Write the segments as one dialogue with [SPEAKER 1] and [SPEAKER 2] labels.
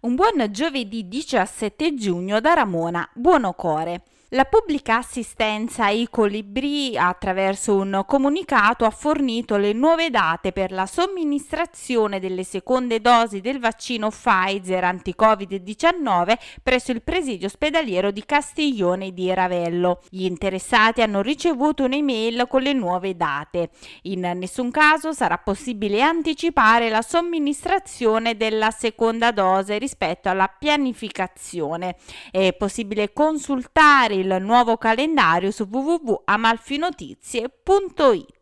[SPEAKER 1] Un buon giovedì 17 giugno da Ramona Buonocore. La pubblica assistenza ai colibri attraverso un comunicato ha fornito le nuove date per la somministrazione delle seconde dosi del vaccino Pfizer anti-Covid-19 presso il presidio ospedaliero di Castiglione di Ravello. Gli interessati hanno ricevuto un'email con le nuove date. In nessun caso sarà possibile anticipare la somministrazione della seconda dose rispetto alla pianificazione. È possibile consultare il nuovo calendario su www.amalfinotizie.it.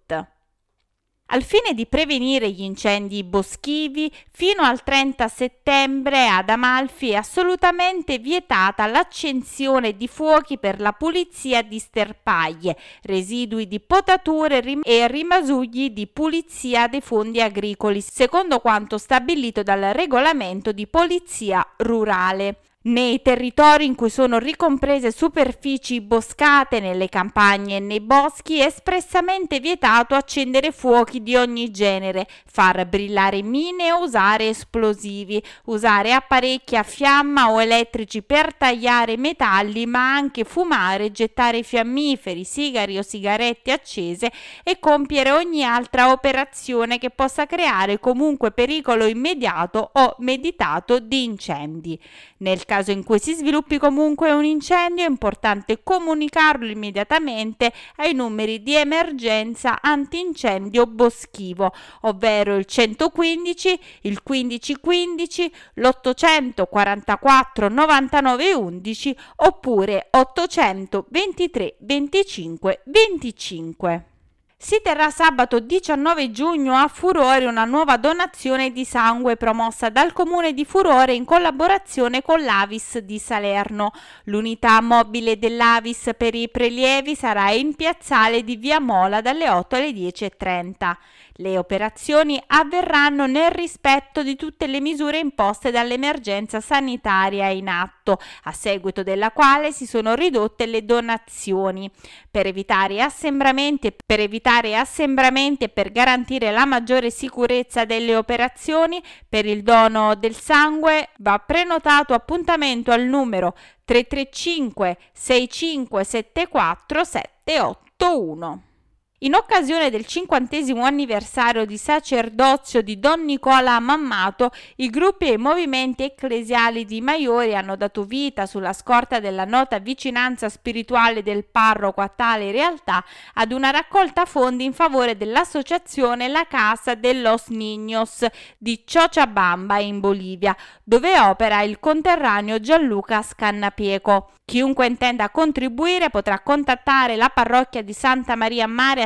[SPEAKER 1] Al fine di prevenire gli incendi boschivi, fino al 30 settembre ad Amalfi è assolutamente vietata l'accensione di fuochi per la pulizia di sterpaglie, residui di potature e rimasugli di pulizia dei fondi agricoli, secondo quanto stabilito dal regolamento di polizia rurale nei territori in cui sono ricomprese superfici boscate, nelle campagne e nei boschi, è espressamente vietato accendere fuochi di ogni genere, far brillare mine o usare esplosivi, usare apparecchi a fiamma o elettrici per tagliare metalli, ma anche fumare, gettare fiammiferi, sigari o sigarette accese e compiere ogni altra operazione che possa creare comunque pericolo immediato o meditato di incendi. Nel caso in cui si sviluppi comunque un incendio è importante comunicarlo immediatamente ai numeri di emergenza antincendio boschivo, ovvero il 115, il 1515, l'844 99 11 oppure 823 25 25. Si terrà sabato 19 giugno a Furore una nuova donazione di sangue promossa dal comune di Furore in collaborazione con l'Avis di Salerno. L'unità mobile dell'Avis per i prelievi sarà in piazzale di Via Mola dalle 8 alle 10.30. Le operazioni avverranno nel rispetto di tutte le misure imposte dall'emergenza sanitaria in atto, a seguito della quale si sono ridotte le donazioni. Per evitare assembramenti e per, evitare assembramenti e per garantire la maggiore sicurezza delle operazioni, per il dono del sangue va prenotato appuntamento al numero 335 6574 781. In occasione del cinquantesimo anniversario di sacerdozio di Don Nicola Mammato, i gruppi e i movimenti ecclesiali di Maiori hanno dato vita, sulla scorta della nota vicinanza spirituale del parroco a tale realtà, ad una raccolta fondi in favore dell'associazione La Casa de los Niños di Cochabamba in Bolivia, dove opera il conterraneo Gianluca Scannapieco. Chiunque intenda contribuire potrà contattare la parrocchia di Santa Maria Mare